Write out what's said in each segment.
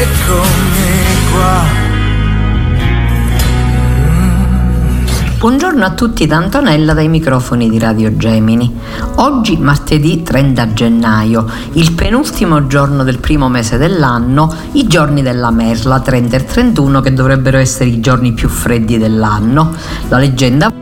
eccomi qua. Buongiorno a tutti da Antonella dai microfoni di Radio Gemini. Oggi martedì 30 gennaio, il penultimo giorno del primo mese dell'anno, i giorni della Merla 30 e 31 che dovrebbero essere i giorni più freddi dell'anno. La leggenda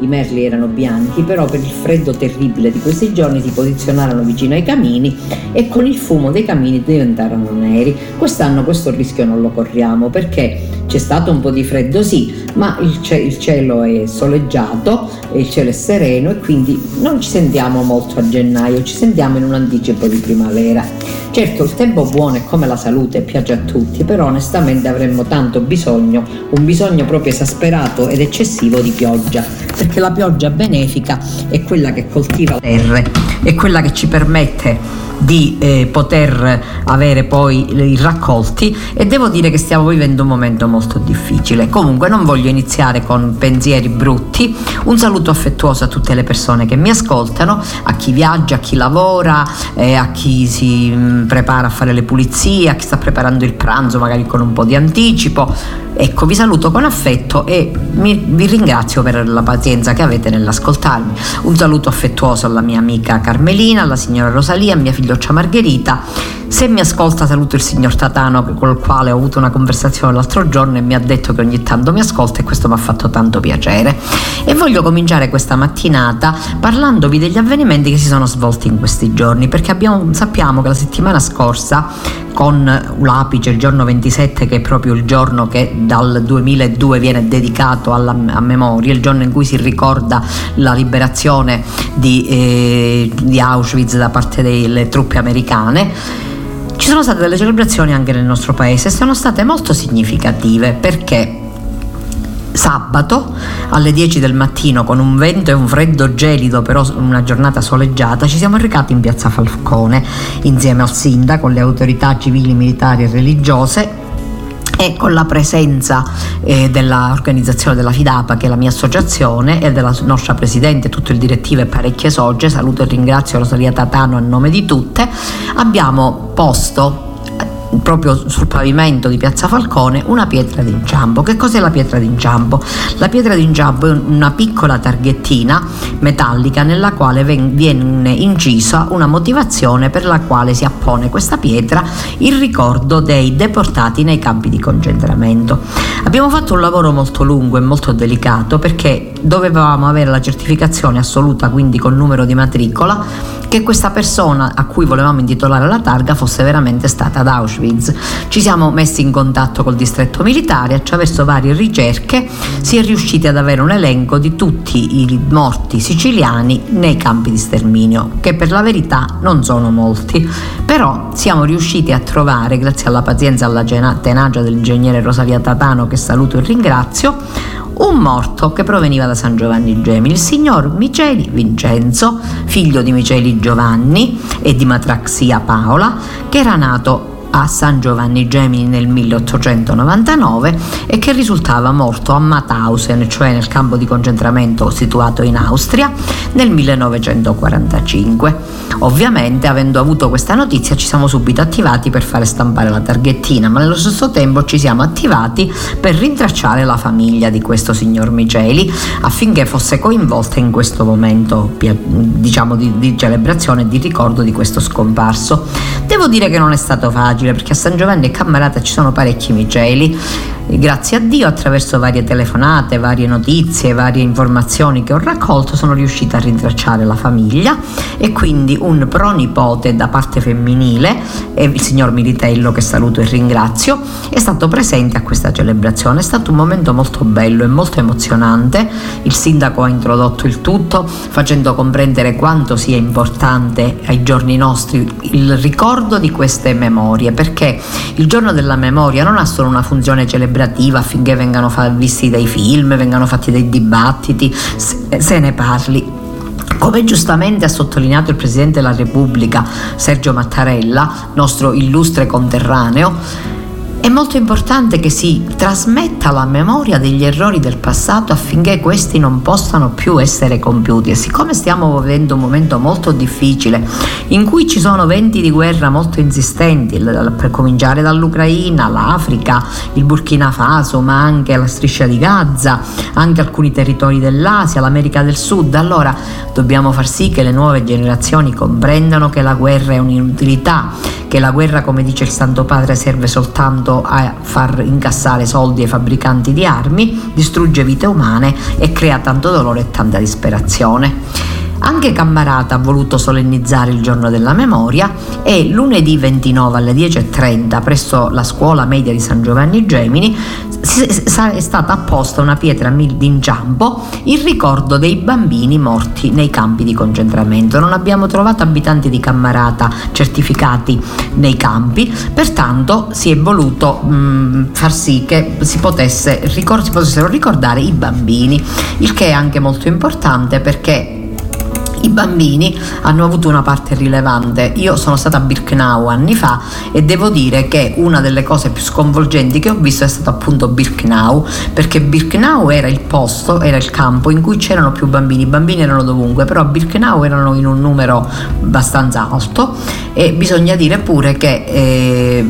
i merli erano bianchi, però per il freddo terribile di questi giorni si posizionarono vicino ai camini e con il fumo dei camini diventarono neri. Quest'anno questo rischio non lo corriamo perché c'è stato un po' di freddo sì, ma il, ce- il cielo è soleggiato, il cielo è sereno e quindi non ci sentiamo molto a gennaio, ci sentiamo in un anticipo di primavera. Certo il tempo buono è come la salute, piace a tutti, però onestamente avremmo tanto bisogno, un bisogno proprio esasperato ed eccessivo di pioggia, perché la pioggia benefica è quella che coltiva le terre, è quella che ci permette di eh, poter avere poi i raccolti e devo dire che stiamo vivendo un momento molto difficile. Comunque non voglio iniziare con pensieri brutti, un saluto affettuoso a tutte le persone che mi ascoltano, a chi viaggia, a chi lavora, eh, a chi si mh, prepara a fare le pulizie, a chi sta preparando il pranzo magari con un po' di anticipo. Ecco, vi saluto con affetto e mi, vi ringrazio per la pazienza che avete nell'ascoltarmi. Un saluto affettuoso alla mia amica Carmelina, alla signora Rosalia, a mia figlioccia Margherita. Se mi ascolta saluto il signor Tatano con il quale ho avuto una conversazione l'altro giorno e mi ha detto che ogni tanto mi ascolta e questo mi ha fatto tanto piacere. E voglio cominciare questa mattinata parlandovi degli avvenimenti che si sono svolti in questi giorni perché abbiamo, sappiamo che la settimana scorsa con l'apice il giorno 27 che è proprio il giorno che dal 2002 viene dedicato alla, a memoria, il giorno in cui si ricorda la liberazione di, eh, di Auschwitz da parte delle truppe americane. Ci sono state delle celebrazioni anche nel nostro paese e sono state molto significative perché sabato alle 10 del mattino con un vento e un freddo gelido però una giornata soleggiata ci siamo recati in piazza Falcone insieme al sindaco, le autorità civili, militari e religiose e con la presenza eh, dell'organizzazione della FIDAPA, che è la mia associazione, e della nostra presidente, tutto il direttivo e parecchie sogge, saluto e ringrazio Rosalia Tatano a nome di tutte, abbiamo posto proprio sul pavimento di Piazza Falcone una pietra d'inciampo. Che cos'è la pietra d'inciampo? La pietra d'inciampo è una piccola targhettina metallica nella quale viene incisa una motivazione per la quale si appone questa pietra il ricordo dei deportati nei campi di concentramento. Abbiamo fatto un lavoro molto lungo e molto delicato perché dovevamo avere la certificazione assoluta, quindi col numero di matricola, che questa persona a cui volevamo intitolare la targa fosse veramente stata ad Auschwitz. Ci siamo messi in contatto col distretto militare, attraverso varie ricerche si è riusciti ad avere un elenco di tutti i morti siciliani nei campi di sterminio, che per la verità non sono molti, però siamo riusciti a trovare, grazie alla pazienza e alla tenacia dell'ingegnere Rosalia Tatano, che saluto e ringrazio, un morto che proveniva da San Giovanni Gemini, il signor Miceli Vincenzo, figlio di Miceli Giovanni e di Matraxia Paola, che era nato a San Giovanni Gemini nel 1899 e che risultava morto a Mauthausen, cioè nel campo di concentramento situato in Austria, nel 1945. Ovviamente, avendo avuto questa notizia, ci siamo subito attivati per fare stampare la targhettina, ma nello stesso tempo ci siamo attivati per rintracciare la famiglia di questo signor Miceli affinché fosse coinvolta in questo momento diciamo di, di celebrazione e di ricordo di questo scomparso. Devo dire che non è stato facile perché a San Giovanni e Cammarata ci sono parecchi Miceli grazie a Dio attraverso varie telefonate, varie notizie, varie informazioni che ho raccolto sono riuscita a rintracciare la famiglia e quindi un pronipote da parte femminile, il signor Militello che saluto e ringrazio, è stato presente a questa celebrazione. È stato un momento molto bello e molto emozionante. Il sindaco ha introdotto il tutto facendo comprendere quanto sia importante ai giorni nostri il ricordo di queste memorie perché il giorno della memoria non ha solo una funzione celebrativa celebrativa affinché vengano visti dei film, vengano fatti dei dibattiti, se, se ne parli. Come giustamente ha sottolineato il Presidente della Repubblica Sergio Mattarella, nostro illustre conterraneo, è molto importante che si trasmetta la memoria degli errori del passato affinché questi non possano più essere compiuti. E siccome stiamo vivendo un momento molto difficile, in cui ci sono venti di guerra molto insistenti, per cominciare dall'Ucraina, l'Africa, il Burkina Faso, ma anche la striscia di Gaza, anche alcuni territori dell'Asia, l'America del Sud, allora dobbiamo far sì che le nuove generazioni comprendano che la guerra è un'inutilità, che la guerra, come dice il Santo Padre, serve soltanto a far incassare soldi ai fabbricanti di armi, distrugge vite umane e crea tanto dolore e tanta disperazione. Anche Cammarata ha voluto solennizzare il giorno della memoria e lunedì 29 alle 10.30 presso la scuola media di San Giovanni Gemini è stata apposta una pietra d'inciampo in ricordo dei bambini morti nei campi di concentramento. Non abbiamo trovato abitanti di Cammarata certificati nei campi, pertanto si è voluto mh, far sì che si, potesse, si potessero ricordare i bambini, il che è anche molto importante perché i bambini hanno avuto una parte rilevante. Io sono stata a Birkenau anni fa e devo dire che una delle cose più sconvolgenti che ho visto è stato appunto Birkenau, perché Birkenau era il posto, era il campo in cui c'erano più bambini, i bambini erano dovunque, però a Birkenau erano in un numero abbastanza alto e bisogna dire pure che eh,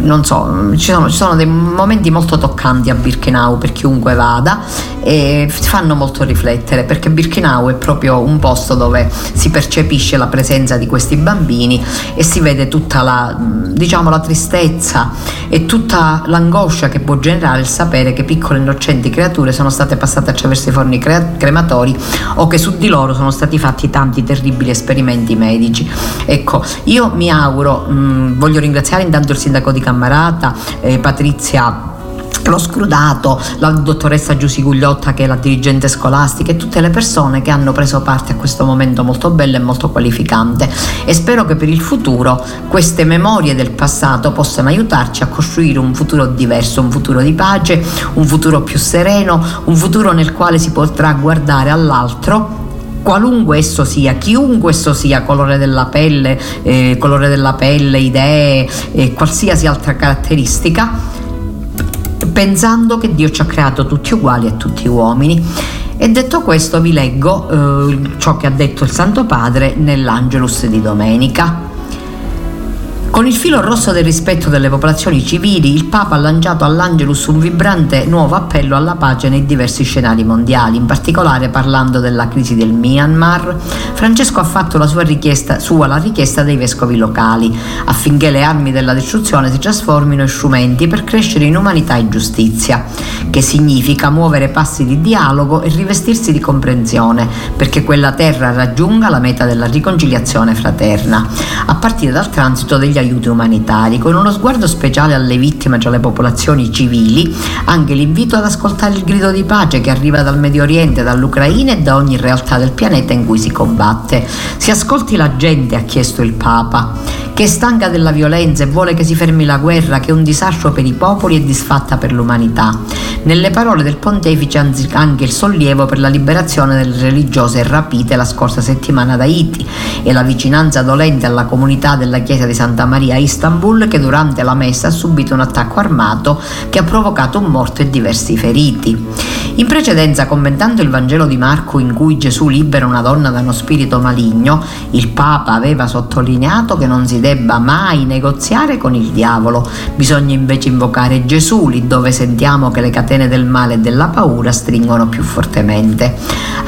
non so, ci sono, ci sono, dei momenti molto toccanti a Birkenau per chiunque vada e fanno molto riflettere perché Birkenau è proprio un posto dove si percepisce la presenza di questi bambini e si vede tutta la, diciamo, la tristezza e tutta l'angoscia che può generare il sapere che piccole innocenti creature sono state passate attraverso i forni cre- crematori o che su di loro sono stati fatti tanti terribili esperimenti medici. Ecco, io mi auguro, mh, voglio ringraziare intanto il sindaco di Cammarata, eh, Patrizia lo scrudato, la dottoressa Giussi Gugliotta che è la dirigente scolastica e tutte le persone che hanno preso parte a questo momento molto bello e molto qualificante. E spero che per il futuro queste memorie del passato possano aiutarci a costruire un futuro diverso, un futuro di pace, un futuro più sereno, un futuro nel quale si potrà guardare all'altro qualunque esso sia, chiunque esso sia, colore della pelle, eh, colore della pelle, idee, eh, qualsiasi altra caratteristica, pensando che Dio ci ha creato tutti uguali e tutti uomini. E detto questo vi leggo eh, ciò che ha detto il Santo Padre nell'Angelus di domenica. Con il filo rosso del rispetto delle popolazioni civili, il Papa ha lanciato all'Angelus un vibrante nuovo appello alla pace nei diversi scenari mondiali, in particolare parlando della crisi del Myanmar. Francesco ha fatto la sua richiesta, sua la richiesta dei vescovi locali, affinché le armi della distruzione si trasformino in strumenti per crescere in umanità e giustizia, che significa muovere passi di dialogo e rivestirsi di comprensione, perché quella terra raggiunga la meta della riconciliazione fraterna, a partire dal transito degli aiuti umanitari, con uno sguardo speciale alle vittime tra le popolazioni civili, anche l'invito ad ascoltare il grido di pace che arriva dal Medio Oriente, dall'Ucraina e da ogni realtà del pianeta in cui si combatte. Si ascolti la gente, ha chiesto il Papa che è stanca della violenza e vuole che si fermi la guerra, che è un disastro per i popoli e disfatta per l'umanità. Nelle parole del pontefice anche il sollievo per la liberazione delle religiose rapite la scorsa settimana da Haiti e la vicinanza dolente alla comunità della chiesa di Santa Maria a Istanbul che durante la messa ha subito un attacco armato che ha provocato un morto e diversi feriti. In precedenza, commentando il Vangelo di Marco in cui Gesù libera una donna da uno spirito maligno, il Papa aveva sottolineato che non si debba mai negoziare con il diavolo, bisogna invece invocare Gesù lì dove sentiamo che le catene del male e della paura stringono più fortemente.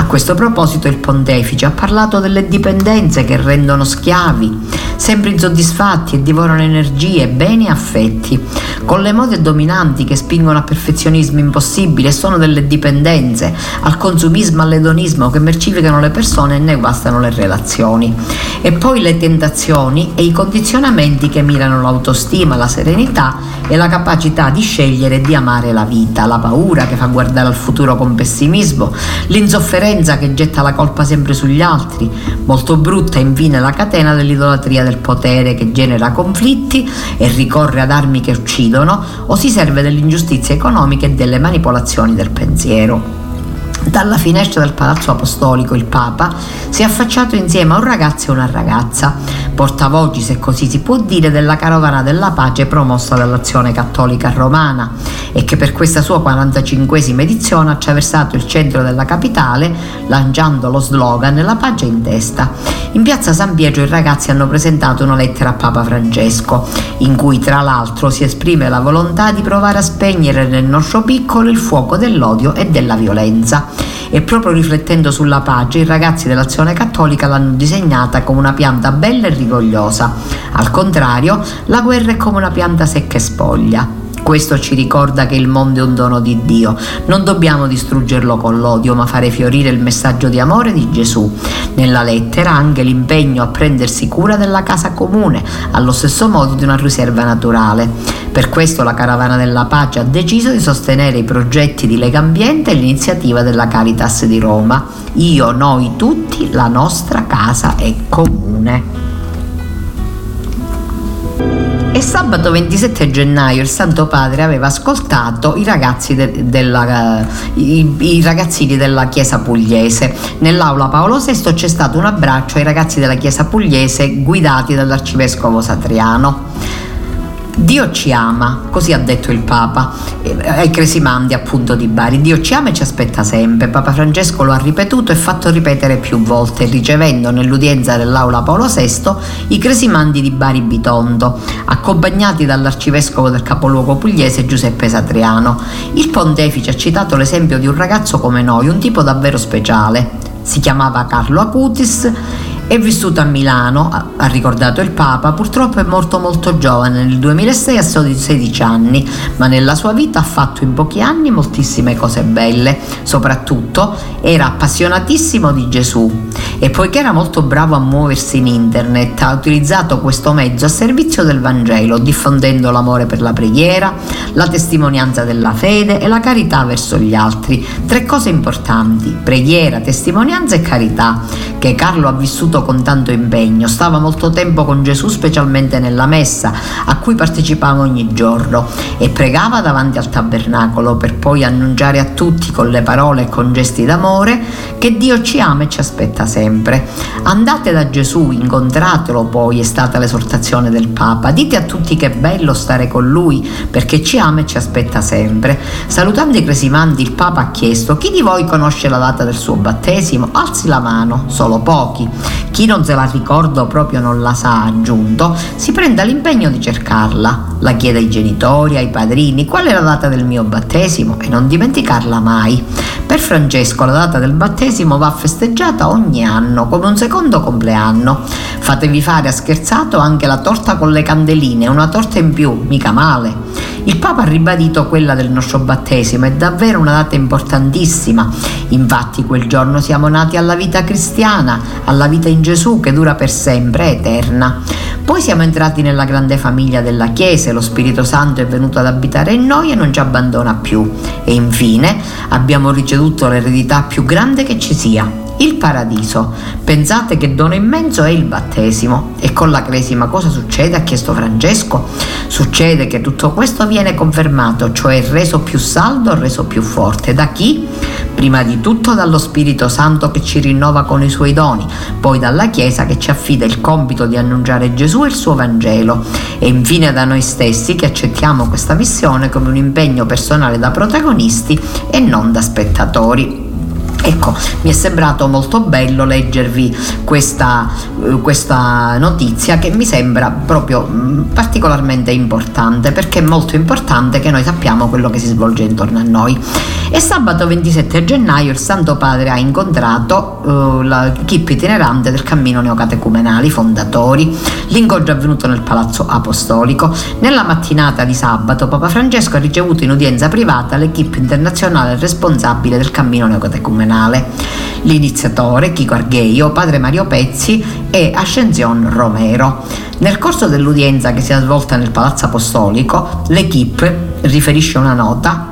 A questo proposito il pontefice ha parlato delle dipendenze che rendono schiavi, sempre insoddisfatti e divorano energie, beni e affetti, con le mode dominanti che spingono a perfezionismi impossibili e sono delle dipendenze, al consumismo, all'edonismo che mercificano le persone e ne guastano le relazioni. E poi le tentazioni e i condizionamenti che mirano l'autostima, la serenità e la capacità di scegliere e di amare la vita, la paura che fa guardare al futuro con pessimismo, l'insofferenza che getta la colpa sempre sugli altri, molto brutta infine la catena dell'idolatria del potere che genera conflitti e ricorre ad armi che uccidono o si serve dell'ingiustizia economica e delle manipolazioni del pensiero. Dalla finestra del palazzo apostolico il Papa si è affacciato insieme a un ragazzo e una ragazza, portavoci, se così si può dire, della carovana della pace promossa dall'azione cattolica romana e che per questa sua 45esima edizione ha attraversato il centro della capitale lanciando lo slogan La pace in testa. In piazza San Pietro i ragazzi hanno presentato una lettera a Papa Francesco, in cui tra l'altro si esprime la volontà di provare a spegnere nel nostro piccolo il fuoco dell'odio e della violenza e proprio riflettendo sulla pace i ragazzi dell'azione cattolica l'hanno disegnata come una pianta bella e rigogliosa. Al contrario, la guerra è come una pianta secca e spoglia. Questo ci ricorda che il mondo è un dono di Dio. Non dobbiamo distruggerlo con l'odio, ma fare fiorire il messaggio di amore di Gesù. Nella lettera anche l'impegno a prendersi cura della casa comune, allo stesso modo di una riserva naturale. Per questo la Caravana della Pace ha deciso di sostenere i progetti di Lega Ambiente e l'iniziativa della Caritas di Roma. Io, noi tutti, la nostra casa è comune. E sabato 27 gennaio il Santo Padre aveva ascoltato i, ragazzi de, della, i, i ragazzini della Chiesa Pugliese. Nell'aula Paolo VI c'è stato un abbraccio ai ragazzi della Chiesa Pugliese guidati dall'arcivescovo Satriano. Dio ci ama, così ha detto il Papa eh, ai Cresimandi appunto di Bari. Dio ci ama e ci aspetta sempre. Papa Francesco lo ha ripetuto e fatto ripetere più volte, ricevendo nell'udienza dell'Aula Paolo VI i Cresimandi di Bari Bitondo, accompagnati dall'arcivescovo del capoluogo pugliese Giuseppe Satriano. Il pontefice ha citato l'esempio di un ragazzo come noi, un tipo davvero speciale. Si chiamava Carlo Acutis è vissuto a Milano, ha ricordato il Papa, purtroppo è morto molto giovane, nel 2006 a soli 16 anni, ma nella sua vita ha fatto in pochi anni moltissime cose belle, soprattutto era appassionatissimo di Gesù. E poiché era molto bravo a muoversi in internet, ha utilizzato questo mezzo a servizio del Vangelo, diffondendo l'amore per la preghiera, la testimonianza della fede e la carità verso gli altri. Tre cose importanti, preghiera, testimonianza e carità, che Carlo ha vissuto con tanto impegno, stava molto tempo con Gesù specialmente nella messa, a cui partecipava ogni giorno, e pregava davanti al tabernacolo per poi annunciare a tutti con le parole e con gesti d'amore che Dio ci ama e ci aspetta sempre. Andate da Gesù, incontratelo poi, è stata l'esortazione del Papa, dite a tutti che è bello stare con Lui perché ci ama e ci aspetta sempre. Salutando i cresimanti il Papa ha chiesto chi di voi conosce la data del suo battesimo? Alzi la mano, solo pochi. Chi non se la ricorda o proprio non la sa, aggiunto, si prenda l'impegno di cercarla, la chiede ai genitori, ai padrini, qual è la data del mio battesimo e non dimenticarla mai. Per Francesco la data del battesimo va festeggiata ogni anno, come un secondo compleanno. Fatevi fare a scherzato anche la torta con le candeline, una torta in più, mica male. Il Papa ha ribadito quella del nostro battesimo, è davvero una data importantissima. Infatti quel giorno siamo nati alla vita cristiana, alla vita in Gesù che dura per sempre, eterna. Poi siamo entrati nella grande famiglia della Chiesa, lo Spirito Santo è venuto ad abitare in noi e non ci abbandona più. E infine abbiamo ricevuto l'eredità più grande che ci sia, il paradiso. Pensate che dono immenso è il battesimo. E con la cresima cosa succede? Ha chiesto Francesco. Succede che tutto questo viene confermato, cioè reso più saldo, reso più forte. Da chi? Prima di tutto dallo Spirito Santo che ci rinnova con i suoi doni, poi dalla Chiesa che ci affida il compito di annunciare Gesù e il suo Vangelo e infine da noi stessi che accettiamo questa missione come un impegno personale da protagonisti e non da spettatori. Ecco, mi è sembrato molto bello leggervi questa, eh, questa notizia che mi sembra proprio mm, particolarmente importante perché è molto importante che noi sappiamo quello che si svolge intorno a noi. E sabato 27 gennaio il Santo Padre ha incontrato uh, l'equipe itinerante del cammino neocatecumenali, fondatori. L'incontro è avvenuto nel Palazzo Apostolico. Nella mattinata di sabato Papa Francesco ha ricevuto in udienza privata l'equipe internazionale responsabile del cammino neocatecumenale. L'iniziatore, Chico Argheio, padre Mario Pezzi e Ascension Romero. Nel corso dell'udienza che si è svolta nel Palazzo Apostolico, l'equipe riferisce una nota.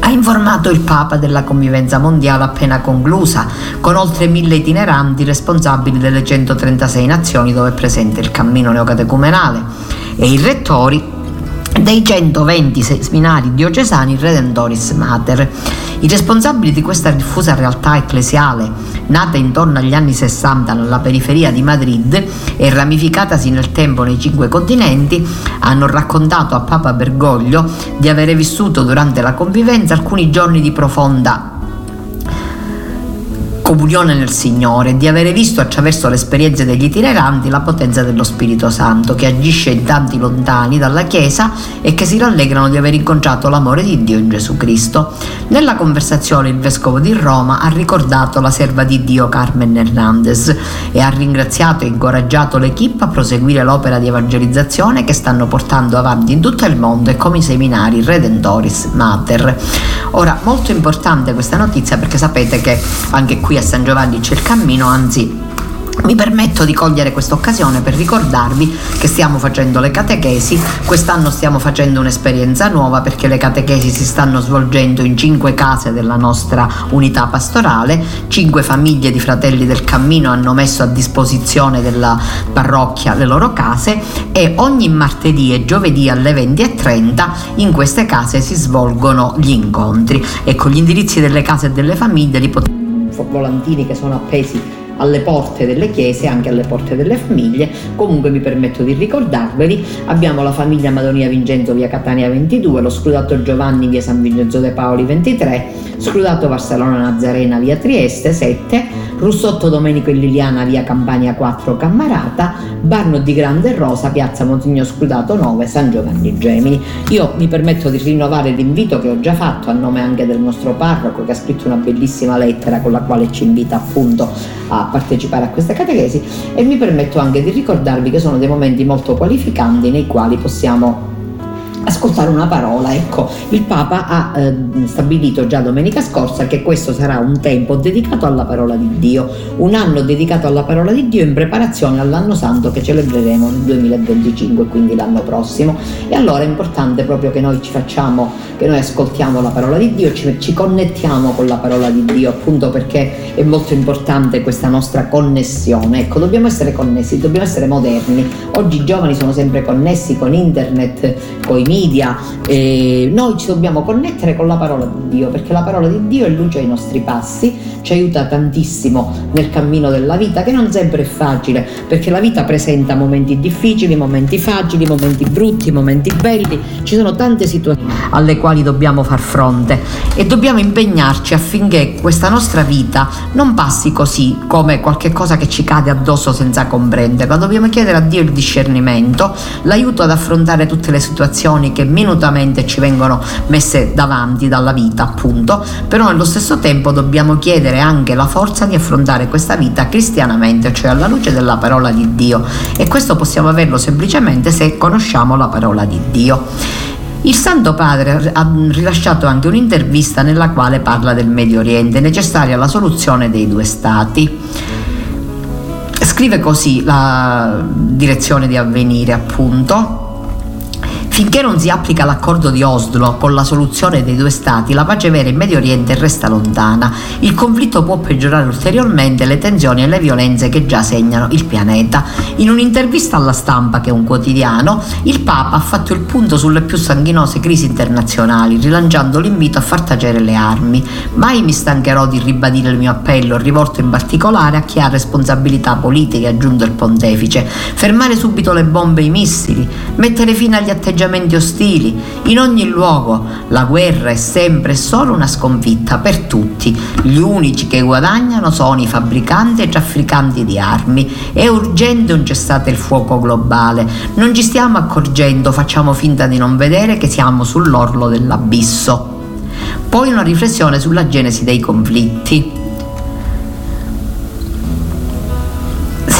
Ha informato il Papa della convivenza mondiale appena conclusa, con oltre mille itineranti responsabili delle 136 nazioni dove è presente il cammino neocatecumenale. E i rettori dei 120 seminari diocesani Redentoris Mater. I responsabili di questa diffusa realtà ecclesiale, nata intorno agli anni 60 nella periferia di Madrid e ramificatasi nel tempo nei cinque continenti, hanno raccontato a Papa Bergoglio di avere vissuto durante la convivenza alcuni giorni di profonda comunione nel Signore, di avere visto attraverso le esperienze degli itineranti la potenza dello Spirito Santo che agisce in tanti lontani dalla Chiesa e che si rallegrano di aver incontrato l'amore di Dio in Gesù Cristo. Nella conversazione il Vescovo di Roma ha ricordato la serva di Dio Carmen Hernandez e ha ringraziato e incoraggiato l'equipe a proseguire l'opera di evangelizzazione che stanno portando avanti in tutto il mondo e come i seminari Redentoris Mater. Ora, molto importante questa notizia perché sapete che anche qui a San Giovanni c'è il cammino, anzi mi permetto di cogliere questa occasione per ricordarvi che stiamo facendo le catechesi, quest'anno stiamo facendo un'esperienza nuova perché le catechesi si stanno svolgendo in cinque case della nostra unità pastorale, cinque famiglie di fratelli del cammino hanno messo a disposizione della parrocchia le loro case e ogni martedì e giovedì alle 20.30 in queste case si svolgono gli incontri. Ecco gli indirizzi delle case e delle famiglie li potete volantini che sono appesi alle porte delle chiese, anche alle porte delle famiglie. Comunque mi permetto di ricordarveli. Abbiamo la famiglia Madonia Vincenzo via Catania 22, lo scrudato Giovanni via San Vincenzo de Paoli 23, scrudato Barcellona Nazarena via Trieste 7, Russotto Domenico e Liliana via Campania 4 Cammarata, Barno di Grande Rosa, piazza Monsignor Scrutato 9, San Giovanni Gemini. Io mi permetto di rinnovare l'invito che ho già fatto a nome anche del nostro parroco che ha scritto una bellissima lettera con la quale ci invita appunto a partecipare a questa catechesi e mi permetto anche di ricordarvi che sono dei momenti molto qualificanti nei quali possiamo ascoltare una parola. Ecco, il Papa ha eh, stabilito già domenica scorsa che questo sarà un tempo dedicato alla parola di Dio, un anno dedicato alla parola di Dio in preparazione all'anno santo che celebreremo nel 2025, quindi l'anno prossimo. E allora è importante proprio che noi ci facciamo, che noi ascoltiamo la parola di Dio, ci, ci connettiamo con la parola di Dio, appunto perché è molto importante questa nostra connessione. Ecco, dobbiamo essere connessi, dobbiamo essere moderni. Oggi i giovani sono sempre connessi con internet, con i media, eh, noi ci dobbiamo connettere con la parola di Dio, perché la parola di Dio è luce ai nostri passi, ci aiuta tantissimo nel cammino della vita, che non sempre è facile, perché la vita presenta momenti difficili, momenti facili, momenti brutti, momenti belli, ci sono tante situazioni alle quali dobbiamo far fronte e dobbiamo impegnarci affinché questa nostra vita non passi così come qualcosa che ci cade addosso senza comprenderla, dobbiamo chiedere a Dio il discernimento, l'aiuto ad affrontare tutte le situazioni situazioni che minutamente ci vengono messe davanti dalla vita, appunto, però nello stesso tempo dobbiamo chiedere anche la forza di affrontare questa vita cristianamente, cioè alla luce della parola di Dio e questo possiamo averlo semplicemente se conosciamo la parola di Dio. Il Santo Padre ha rilasciato anche un'intervista nella quale parla del Medio Oriente, necessaria la soluzione dei due stati. Scrive così la direzione di avvenire, appunto. Finché non si applica l'accordo di Oslo con la soluzione dei due stati, la pace vera in Medio Oriente resta lontana. Il conflitto può peggiorare ulteriormente le tensioni e le violenze che già segnano il pianeta. In un'intervista alla stampa, che è un quotidiano, il Papa ha fatto il punto sulle più sanguinose crisi internazionali, rilanciando l'invito a far tacere le armi. Mai mi stancherò di ribadire il mio appello, rivolto in particolare a chi ha responsabilità politiche, ha aggiunto il pontefice. Fermare subito le bombe e i missili, mettere fine agli atteggiamenti ostili. In ogni luogo la guerra è sempre e solo una sconfitta per tutti. Gli unici che guadagnano sono i fabbricanti e trafficanti di armi. È urgente un cessate il fuoco globale. Non ci stiamo accorgendo, facciamo finta di non vedere che siamo sull'orlo dell'abisso. Poi una riflessione sulla genesi dei conflitti.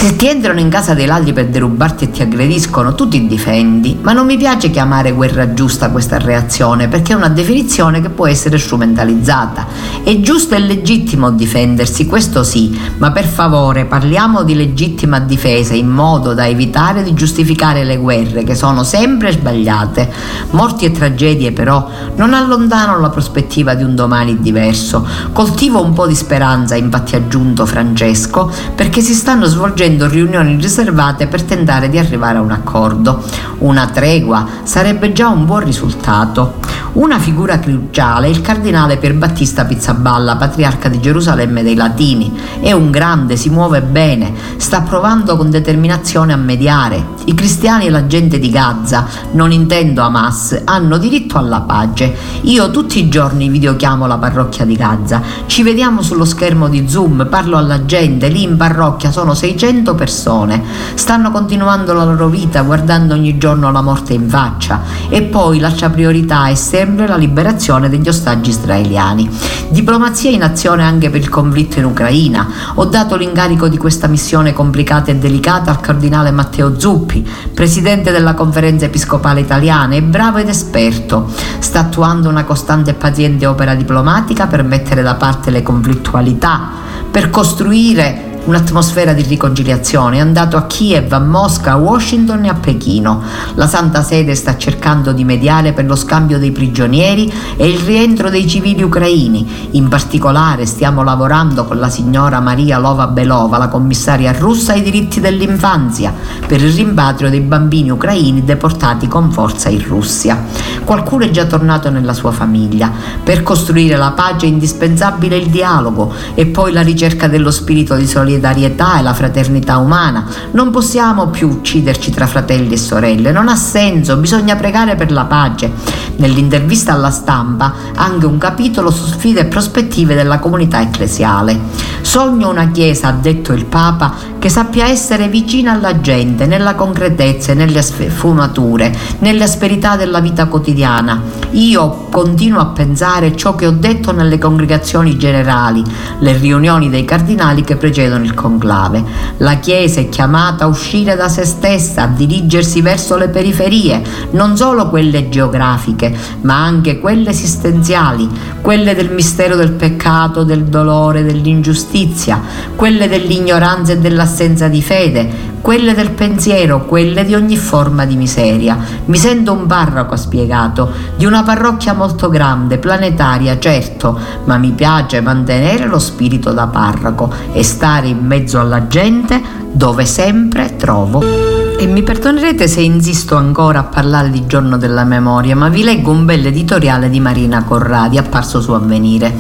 Se ti entrano in casa dei ladri per derubarti e ti aggrediscono, tu ti difendi, ma non mi piace chiamare guerra giusta questa reazione perché è una definizione che può essere strumentalizzata. È giusto e legittimo difendersi, questo sì, ma per favore parliamo di legittima difesa in modo da evitare di giustificare le guerre che sono sempre sbagliate. Morti e tragedie però non allontanano la prospettiva di un domani diverso. Coltivo un po' di speranza, infatti aggiunto Francesco, perché si stanno svolgendo facendo riunioni riservate per tentare di arrivare a un accordo. Una tregua sarebbe già un buon risultato. Una figura cruciale è il cardinale Pier Battista Pizzaballa, patriarca di Gerusalemme dei Latini. È un grande, si muove bene, sta provando con determinazione a mediare. I cristiani e la gente di Gaza, non intendo Hamas, hanno diritto alla pace. Io tutti i giorni videochiamo la parrocchia di Gaza, ci vediamo sullo schermo di Zoom, parlo alla gente, lì in parrocchia sono 600 100 persone stanno continuando la loro vita guardando ogni giorno la morte in faccia e poi la priorità è sempre la liberazione degli ostaggi israeliani. Diplomazia in azione anche per il conflitto in Ucraina. Ho dato l'incarico di questa missione complicata e delicata al cardinale Matteo Zuppi, presidente della conferenza episcopale italiana, è bravo ed esperto. Sta attuando una costante e paziente opera diplomatica per mettere da parte le conflittualità, per costruire un'atmosfera di riconciliazione. È andato a Kiev, a Mosca, a Washington e a Pechino. La Santa Sede sta cercando di mediare per lo scambio dei prigionieri e il rientro dei civili ucraini. In particolare stiamo lavorando con la signora Maria Lova Belova, la commissaria russa ai diritti dell'infanzia, per il rimpatrio dei bambini ucraini deportati con forza in Russia. Qualcuno è già tornato nella sua famiglia. Per costruire la pace è indispensabile il dialogo e poi la ricerca dello spirito di solidarietà solidarietà e la fraternità umana. Non possiamo più ucciderci tra fratelli e sorelle, non ha senso, bisogna pregare per la pace. Nell'intervista alla stampa anche un capitolo su sfide e prospettive della comunità ecclesiale. Sogno una Chiesa, ha detto il Papa, che sappia essere vicina alla gente nella concretezza e nelle sfumature, nelle asperità della vita quotidiana. Io continuo a pensare ciò che ho detto nelle congregazioni generali, le riunioni dei cardinali che precedono il conclave. La Chiesa è chiamata a uscire da se stessa, a dirigersi verso le periferie, non solo quelle geografiche, ma anche quelle esistenziali, quelle del mistero del peccato, del dolore, dell'ingiustizia, quelle dell'ignoranza e dell'assenza di fede, quelle del pensiero, quelle di ogni forma di miseria. Mi sento un parroco, ha spiegato, di una parrocchia molto grande, planetaria, certo, ma mi piace mantenere lo spirito da parroco e stare in mezzo alla gente dove sempre trovo. E mi perdonerete se insisto ancora a parlare di giorno della memoria, ma vi leggo un bel editoriale di Marina Corradi apparso su Avvenire.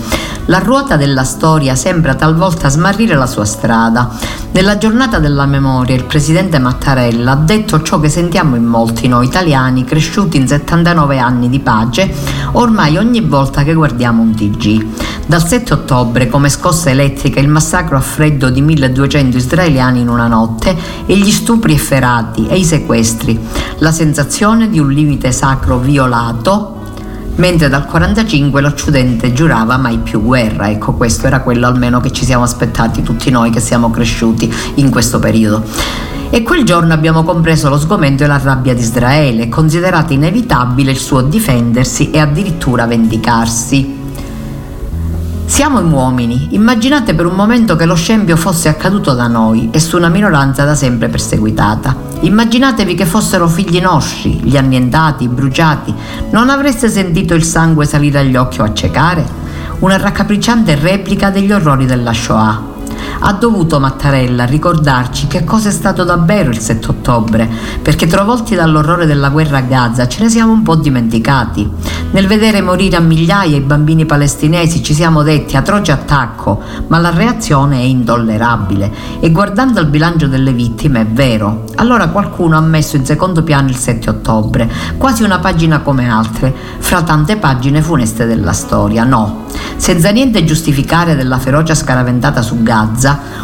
La ruota della storia sembra talvolta smarrire la sua strada. Nella giornata della memoria il presidente Mattarella ha detto ciò che sentiamo in molti noi italiani cresciuti in 79 anni di pace, ormai ogni volta che guardiamo un TG. Dal 7 ottobre, come scossa elettrica, il massacro a freddo di 1200 israeliani in una notte e gli stupri efferati e i sequestri, la sensazione di un limite sacro violato mentre dal 45 l'Occidente giurava mai più guerra. Ecco, questo era quello almeno che ci siamo aspettati tutti noi che siamo cresciuti in questo periodo. E quel giorno abbiamo compreso lo sgomento e la rabbia di Israele, considerato inevitabile il suo difendersi e addirittura vendicarsi. Siamo uomini, immaginate per un momento che lo scempio fosse accaduto da noi e su una minoranza da sempre perseguitata. Immaginatevi che fossero figli nostri, gli annientati, bruciati. Non avreste sentito il sangue salire agli occhi o accecare? Una raccapricciante replica degli orrori della Shoah ha dovuto Mattarella ricordarci che cosa è stato davvero il 7 ottobre, perché travolti dall'orrore della guerra a Gaza ce ne siamo un po' dimenticati. Nel vedere morire a migliaia i bambini palestinesi ci siamo detti atroce attacco, ma la reazione è intollerabile e guardando al bilancio delle vittime è vero. Allora qualcuno ha messo in secondo piano il 7 ottobre, quasi una pagina come altre, fra tante pagine funeste della storia. No, senza niente giustificare della ferocia scaraventata su Gaza,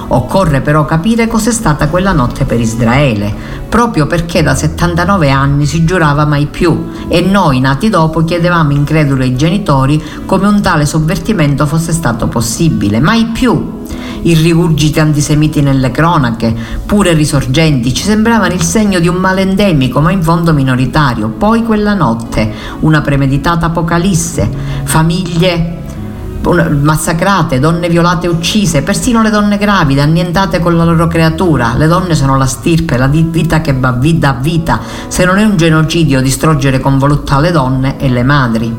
occorre però capire cos'è stata quella notte per Israele, proprio perché da 79 anni si giurava mai più e noi nati dopo chiedevamo increduli ai genitori come un tale sovvertimento fosse stato possibile. Mai più! I rigurgiti antisemiti nelle cronache, pure risorgenti, ci sembravano il segno di un male endemico, ma in fondo minoritario. Poi quella notte, una premeditata apocalisse, famiglie massacrate, donne violate e uccise, persino le donne gravide, annientate con la loro creatura. Le donne sono la stirpe, la vita che va vita a vita. Se non è un genocidio distruggere con voluttà le donne e le madri.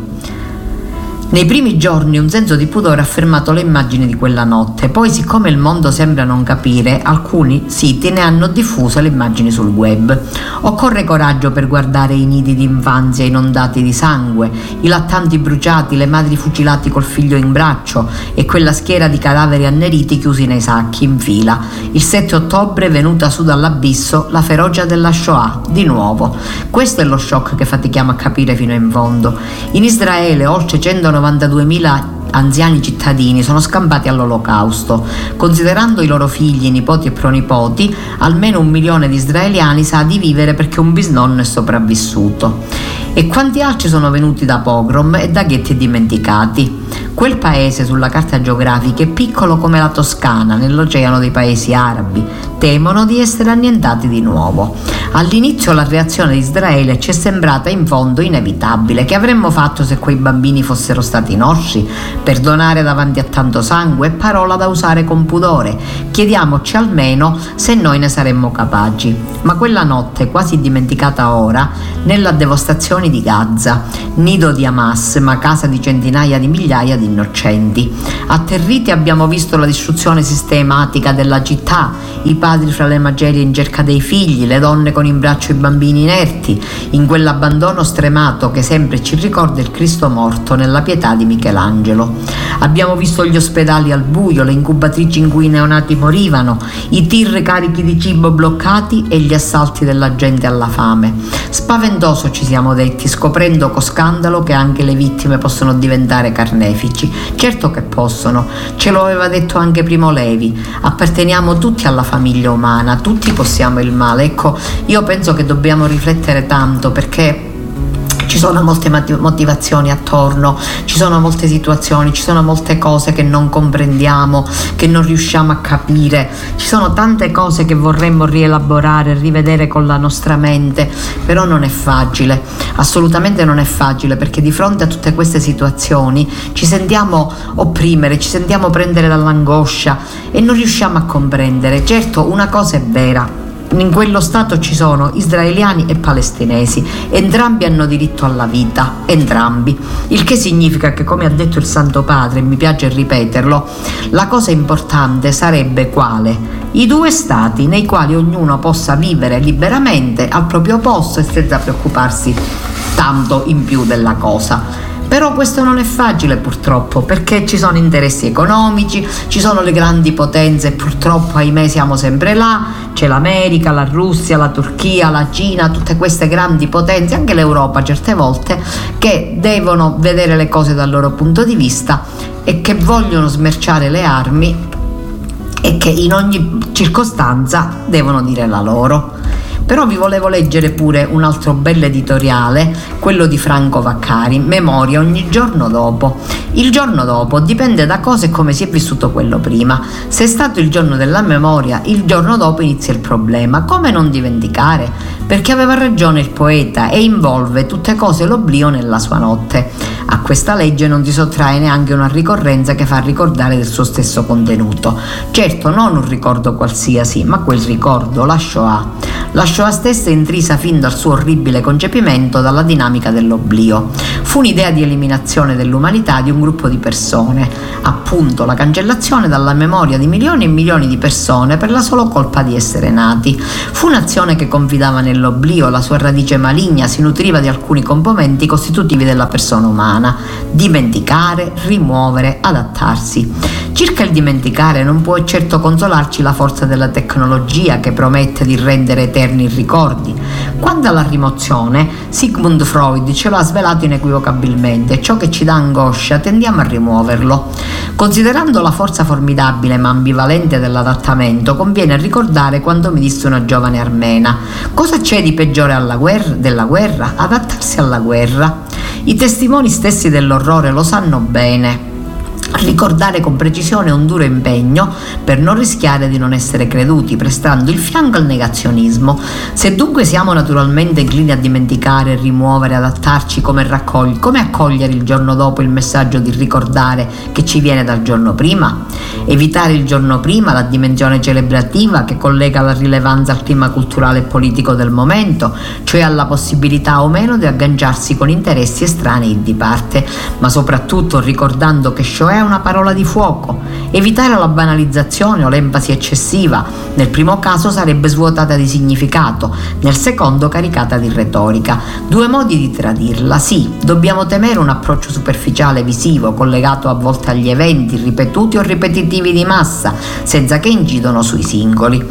Nei primi giorni un senso di pudore ha fermato le immagini di quella notte, poi siccome il mondo sembra non capire, alcuni siti ne hanno diffuse le immagini sul web. Occorre coraggio per guardare i nidi di infanzia inondati di sangue, i lattanti bruciati, le madri fucilati col figlio in braccio e quella schiera di cadaveri anneriti chiusi nei sacchi in fila. Il 7 ottobre venuta su dall'abisso la ferocia della Shoah, di nuovo. Questo è lo shock che fatichiamo a capire fino in fondo. In Israele oltre 190 92.000 anziani cittadini sono scampati all'olocausto. Considerando i loro figli, nipoti e pronipoti, almeno un milione di israeliani sa di vivere perché un bisnonno è sopravvissuto. E quanti altri sono venuti da pogrom e da ghetti dimenticati? Quel paese sulla carta geografica è piccolo come la Toscana nell'oceano dei paesi arabi. Temono di essere annientati di nuovo. All'inizio la reazione di Israele ci è sembrata in fondo inevitabile. Che avremmo fatto se quei bambini fossero stati nostri? Perdonare davanti a tanto sangue è parola da usare con pudore. Chiediamoci almeno se noi ne saremmo capaci. Ma quella notte, quasi dimenticata ora, nella devastazione di Gaza, nido di Hamas, ma casa di centinaia di migliaia di innocenti. Atterriti abbiamo visto la distruzione sistematica della città, i padri fra le macerie in cerca dei figli, le donne con in braccio i bambini inerti, in quell'abbandono stremato che sempre ci ricorda il Cristo morto nella pietà di Michelangelo. Abbiamo visto gli ospedali al buio, le incubatrici in cui i neonati morivano, i tir carichi di cibo bloccati e gli assalti della gente alla fame. Spaventoso ci siamo detti, scoprendo con scandalo che anche le vittime possono diventare carnefici benefici? Certo che possono, ce lo aveva detto anche Primo Levi, apparteniamo tutti alla famiglia umana, tutti possiamo il male. Ecco, io penso che dobbiamo riflettere tanto perché ci sono molte motivazioni attorno, ci sono molte situazioni, ci sono molte cose che non comprendiamo, che non riusciamo a capire, ci sono tante cose che vorremmo rielaborare, rivedere con la nostra mente, però non è facile, assolutamente non è facile perché di fronte a tutte queste situazioni ci sentiamo opprimere, ci sentiamo prendere dall'angoscia e non riusciamo a comprendere. Certo, una cosa è vera, in quello Stato ci sono israeliani e palestinesi, entrambi hanno diritto alla vita, entrambi, il che significa che come ha detto il Santo Padre, mi piace ripeterlo, la cosa importante sarebbe quale? I due Stati nei quali ognuno possa vivere liberamente al proprio posto e senza preoccuparsi tanto in più della cosa. Però questo non è facile purtroppo perché ci sono interessi economici, ci sono le grandi potenze, purtroppo ahimè siamo sempre là, c'è l'America, la Russia, la Turchia, la Cina, tutte queste grandi potenze, anche l'Europa certe volte, che devono vedere le cose dal loro punto di vista e che vogliono smerciare le armi e che in ogni circostanza devono dire la loro. Però vi volevo leggere pure un altro bel editoriale, quello di Franco Vaccari, Memoria ogni giorno dopo. Il giorno dopo dipende da cosa e come si è vissuto quello prima. Se è stato il giorno della memoria, il giorno dopo inizia il problema. Come non dimenticare? Perché aveva ragione il poeta e involve tutte cose l'oblio nella sua notte. A questa legge non si sottrae neanche una ricorrenza che fa ricordare del suo stesso contenuto. Certo, non un ricordo qualsiasi, ma quel ricordo, la Shoah. La Shoah stessa è intrisa fin dal suo orribile concepimento dalla dinamica dell'oblio. Fu un'idea di eliminazione dell'umanità di un gruppo di persone, appunto la cancellazione dalla memoria di milioni e milioni di persone per la sola colpa di essere nati. Fu un'azione che confidava nell'oblio, la sua radice maligna si nutriva di alcuni componenti costitutivi della persona umana. Dimenticare, rimuovere, adattarsi. Circa il dimenticare non può certo consolarci la forza della tecnologia che promette di rendere eterni i ricordi. Quanto alla rimozione, Sigmund Freud ce l'ha svelato inequivocabilmente, ciò che ci dà angoscia tendiamo a rimuoverlo. Considerando la forza formidabile ma ambivalente dell'adattamento, conviene ricordare quando mi disse una giovane armena, cosa c'è di peggiore guerra, della guerra? Adattarsi alla guerra. I testimoni stessi dell'orrore lo sanno bene. Ricordare con precisione un duro impegno per non rischiare di non essere creduti, prestando il fianco al negazionismo. Se dunque siamo naturalmente inclini a dimenticare, rimuovere, adattarci come, raccogli, come accogliere il giorno dopo il messaggio di ricordare che ci viene dal giorno prima? Evitare il giorno prima la dimensione celebrativa che collega la rilevanza al clima culturale e politico del momento, cioè alla possibilità o meno di agganciarsi con interessi estranei di parte, ma soprattutto ricordando che Shoah è una parola di fuoco. Evitare la banalizzazione o l'enfasi eccessiva. Nel primo caso sarebbe svuotata di significato, nel secondo caricata di retorica. Due modi di tradirla. Sì, dobbiamo temere un approccio superficiale visivo, collegato a volte agli eventi ripetuti o ripetitivi di massa, senza che incidono sui singoli.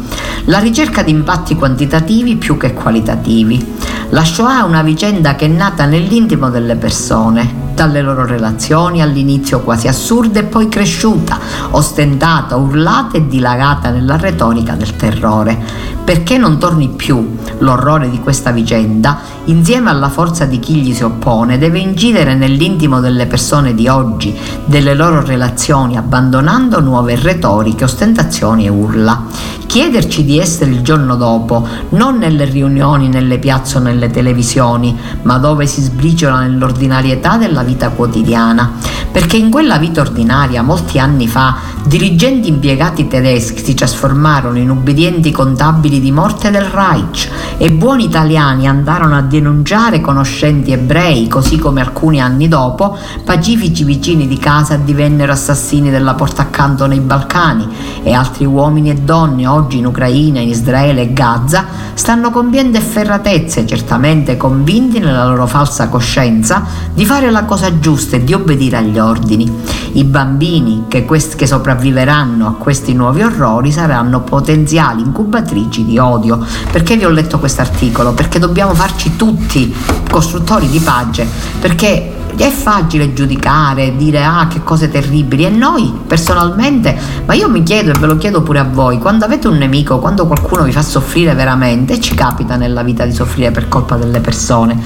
La ricerca di impatti quantitativi più che qualitativi. La Shoah è una vicenda che è nata nell'intimo delle persone, dalle loro relazioni, all'inizio quasi assurda e poi cresciuta, ostentata, urlata e dilagata nella retorica del terrore. Perché non torni più l'orrore di questa vicenda, insieme alla forza di chi gli si oppone, deve incidere nell'intimo delle persone di oggi, delle loro relazioni, abbandonando nuove retoriche, ostentazioni e urla. Chiederci di essere il giorno dopo, non nelle riunioni, nelle piazze o nelle televisioni, ma dove si sbriciola nell'ordinarietà della vita quotidiana. Perché in quella vita ordinaria, molti anni fa, dirigenti impiegati tedeschi si trasformarono in ubbidienti contabili di morte del Reich e buoni italiani andarono a denunciare conoscenti ebrei, così come alcuni anni dopo pacifici vicini di casa divennero assassini della porta accanto nei Balcani e altri uomini e donne oggi in Ucraina, in Israele e Gaza stanno compiendo efferratezze, certamente convinti nella loro falsa coscienza di fare la cosa giusta e di obbedire agli ordini. I bambini che, quest- che sopravviveranno a questi nuovi orrori saranno potenziali incubatrici di odio. Perché vi ho letto questo articolo? Perché dobbiamo farci tutti costruttori di pace, perché è facile giudicare, dire ah che cose terribili e noi personalmente, ma io mi chiedo e ve lo chiedo pure a voi, quando avete un nemico, quando qualcuno vi fa soffrire veramente, ci capita nella vita di soffrire per colpa delle persone,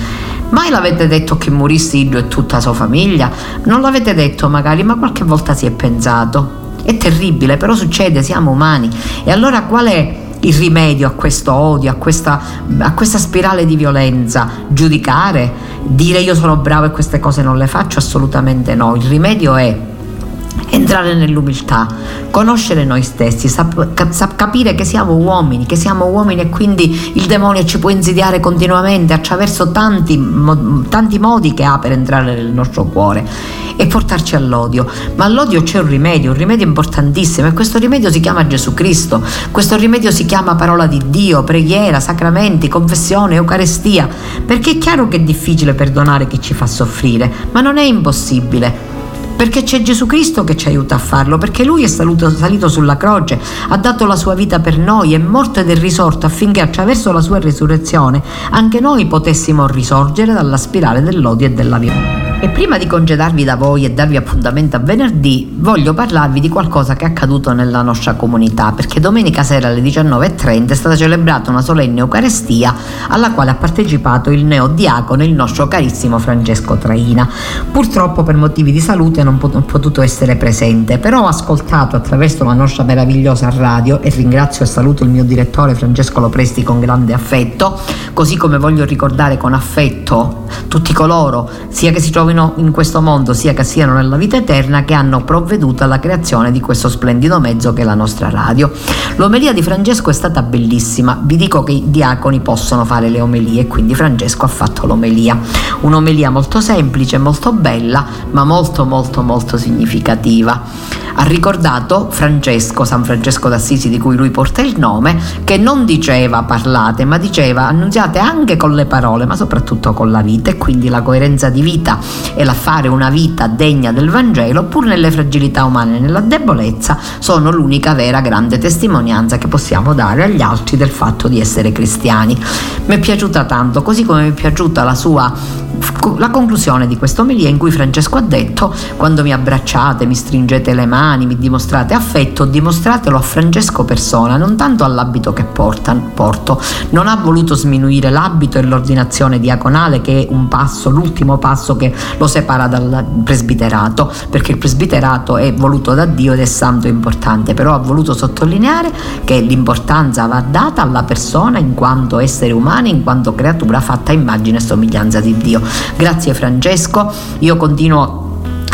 mai l'avete detto che morisse Ido e tutta la sua famiglia? Non l'avete detto magari, ma qualche volta si è pensato. È terribile, però succede, siamo umani. E allora qual è il rimedio a questo odio, a questa, a questa spirale di violenza? Giudicare? Dire io sono bravo e queste cose non le faccio? Assolutamente no. Il rimedio è entrare nell'umiltà, conoscere noi stessi, sap- cap- capire che siamo uomini, che siamo uomini e quindi il demonio ci può insidiare continuamente attraverso tanti, mo- tanti modi che ha per entrare nel nostro cuore e portarci all'odio. Ma all'odio c'è un rimedio, un rimedio importantissimo e questo rimedio si chiama Gesù Cristo, questo rimedio si chiama parola di Dio, preghiera, sacramenti, confessione, Eucaristia, perché è chiaro che è difficile perdonare chi ci fa soffrire, ma non è impossibile perché c'è Gesù Cristo che ci aiuta a farlo, perché Lui è salito, salito, sulla croce, ha dato la sua vita per noi, è morto ed è risorto affinché attraverso la sua risurrezione anche noi potessimo risorgere dalla spirale dell'odio e della violenza. E prima di congedarvi da voi e darvi appuntamento a venerdì, voglio parlarvi di qualcosa che è accaduto nella nostra comunità, perché domenica sera alle 19.30 è stata celebrata una solenne Eucaristia alla quale ha partecipato il neodiacono, il nostro carissimo Francesco Traina. Purtroppo per motivi di salute non ho potuto essere presente, però ho ascoltato attraverso la nostra meravigliosa radio e ringrazio e saluto il mio direttore Francesco Lopresti con grande affetto, così come voglio ricordare con affetto tutti coloro sia che si trovino trovino in questo mondo, sia che siano nella vita eterna, che hanno provveduto alla creazione di questo splendido mezzo che è la nostra radio. L'omelia di Francesco è stata bellissima, vi dico che i diaconi possono fare le omelie, quindi Francesco ha fatto l'omelia. Un'omelia molto semplice, molto bella, ma molto molto molto significativa ha ricordato Francesco, San Francesco d'Assisi di cui lui porta il nome, che non diceva parlate, ma diceva annunziate anche con le parole, ma soprattutto con la vita e quindi la coerenza di vita e la fare una vita degna del Vangelo, pur nelle fragilità umane e nella debolezza, sono l'unica vera grande testimonianza che possiamo dare agli altri del fatto di essere cristiani. Mi è piaciuta tanto, così come mi è piaciuta la sua la conclusione di questa omelia in cui Francesco ha detto quando mi abbracciate, mi stringete le mani, mi dimostrate affetto, dimostratelo a Francesco persona, non tanto all'abito che porta, porto. Non ha voluto sminuire l'abito e l'ordinazione diaconale che è un passo, l'ultimo passo che lo separa dal presbiterato, perché il presbiterato è voluto da Dio ed è santo e importante, però ha voluto sottolineare che l'importanza va data alla persona in quanto essere umano, in quanto creatura fatta immagine e somiglianza di Dio. Grazie Francesco, io continuo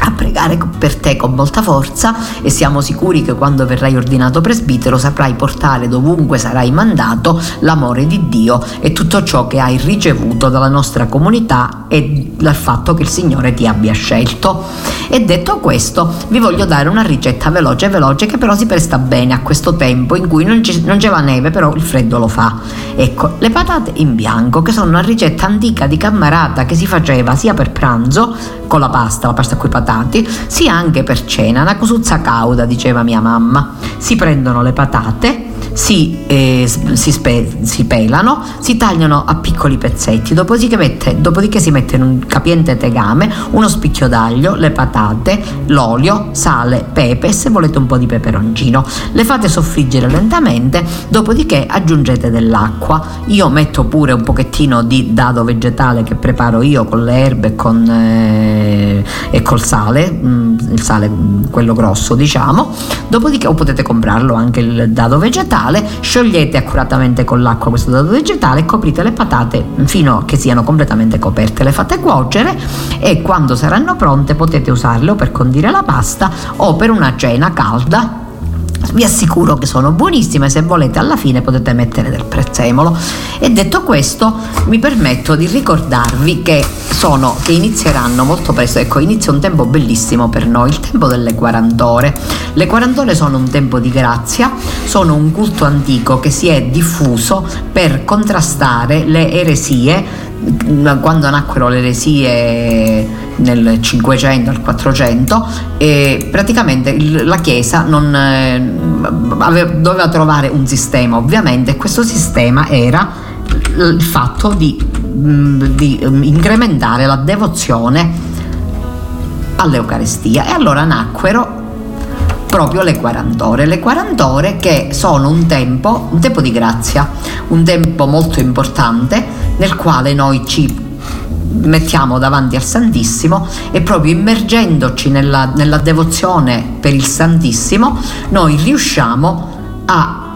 a pregare per te con molta forza e siamo sicuri che quando verrai ordinato presbitero saprai portare dovunque sarai mandato l'amore di Dio e tutto ciò che hai ricevuto dalla nostra comunità e dal fatto che il Signore ti abbia scelto. E detto questo, vi voglio dare una ricetta veloce veloce che però si presta bene a questo tempo in cui non, c- non c'è la neve, però il freddo lo fa. Ecco, le patate in bianco, che sono una ricetta antica di cammarata che si faceva sia per pranzo con la pasta, la pasta con i patati, sia anche per cena, una cosuzza cauda, diceva mia mamma. Si prendono le patate, si, eh, si, spe- si, pelano, si tagliano a piccoli pezzetti, dopodiché, mette, dopodiché, si mette in un capiente tegame uno spicchio d'aglio, le patate, l'olio, sale, pepe e se volete un po' di peperoncino. Le fate soffriggere lentamente, dopodiché aggiungete dell'acqua. Io metto pure un pochettino di dado vegetale che preparo io con le erbe e, con, eh, e col sale, mm, il sale mm, quello grosso diciamo, dopodiché o potete comprarlo anche il dado vegetale vegetale, sciogliete accuratamente con l'acqua questo dado vegetale e coprite le patate fino a che siano completamente coperte, le fate cuocere e quando saranno pronte potete usarle o per condire la pasta o per una cena calda vi assicuro che sono buonissime, se volete alla fine potete mettere del prezzemolo. E detto questo, mi permetto di ricordarvi che sono che inizieranno molto presto, ecco, inizia un tempo bellissimo per noi, il tempo delle 40 ore. Le 40 ore sono un tempo di grazia, sono un culto antico che si è diffuso per contrastare le eresie quando nacquero le eresie nel 500 al 400 e praticamente la Chiesa non, eh, aveva, doveva trovare un sistema ovviamente e questo sistema era il fatto di, mm, di mm, incrementare la devozione all'Eucaristia. E allora nacquero proprio le 40 ore, le 40 ore che sono un tempo, un tempo di grazia, un tempo molto importante nel quale noi ci mettiamo davanti al Santissimo e proprio immergendoci nella, nella devozione per il Santissimo noi riusciamo a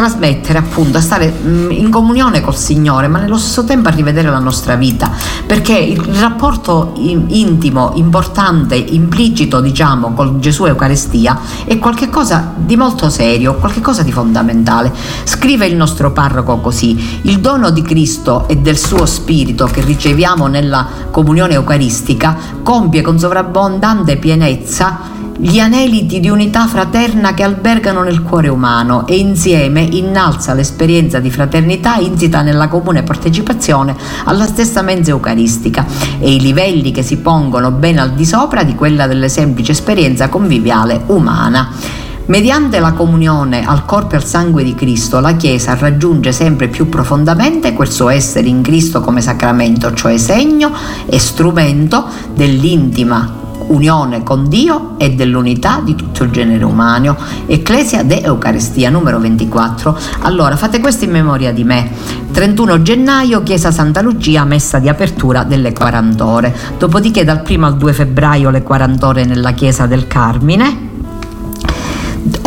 trasmettere appunto, a stare mm, in comunione col Signore, ma nello stesso tempo a rivedere la nostra vita, perché il rapporto intimo, importante, implicito, diciamo, con Gesù Eucaristia è qualcosa di molto serio, qualcosa di fondamentale. Scrive il nostro parroco così: il dono di Cristo e del suo Spirito che riceviamo nella comunione eucaristica compie con sovrabbondante pienezza gli aneliti di unità fraterna che albergano nel cuore umano e insieme innalza l'esperienza di fraternità insita nella comune partecipazione alla stessa mensa eucaristica e i livelli che si pongono ben al di sopra di quella delle semplici esperienza conviviale umana. Mediante la comunione al corpo e al sangue di Cristo, la Chiesa raggiunge sempre più profondamente quel suo essere in Cristo come sacramento, cioè segno e strumento dell'intima unione con Dio e dell'unità di tutto il genere umano. Ecclesia de Eucaristia numero 24. Allora fate questo in memoria di me. 31 gennaio Chiesa Santa Lucia messa di apertura delle 40 ore. Dopodiché dal 1 al 2 febbraio le 40 ore nella Chiesa del Carmine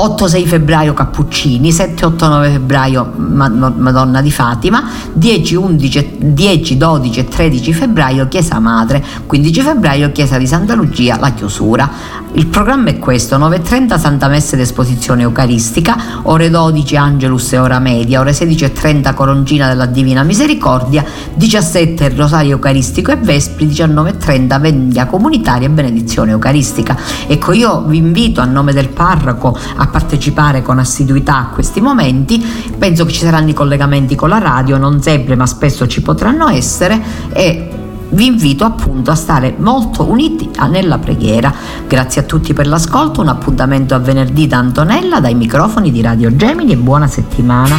8-6 febbraio Cappuccini, 7-8-9 febbraio Madonna di Fatima, 10, 11, 10, 12 e 13 febbraio Chiesa Madre, 15 febbraio Chiesa di Santa Lucia, la chiusura. Il programma è questo, 9.30 Santa Messe d'Esposizione Eucaristica, ore 12 Angelus e ora media, ore 16.30 Coroncina della Divina Misericordia, 17 Rosario Eucaristico e Vespri, 19.30 Vendia Comunitaria e Benedizione Eucaristica. Ecco, io vi invito a nome del parroco a partecipare con assiduità a questi momenti, penso che ci saranno i collegamenti con la radio, non sempre ma spesso ci potranno essere e vi invito appunto a stare molto uniti nella preghiera. Grazie a tutti per l'ascolto, un appuntamento a venerdì da Antonella dai microfoni di Radio Gemini e buona settimana.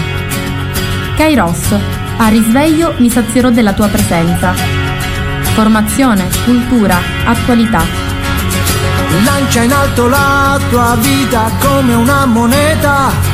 Kairos, a risveglio mi sazierò della tua presenza. Formazione, cultura, attualità. Lancia in alto la tua vita come una moneta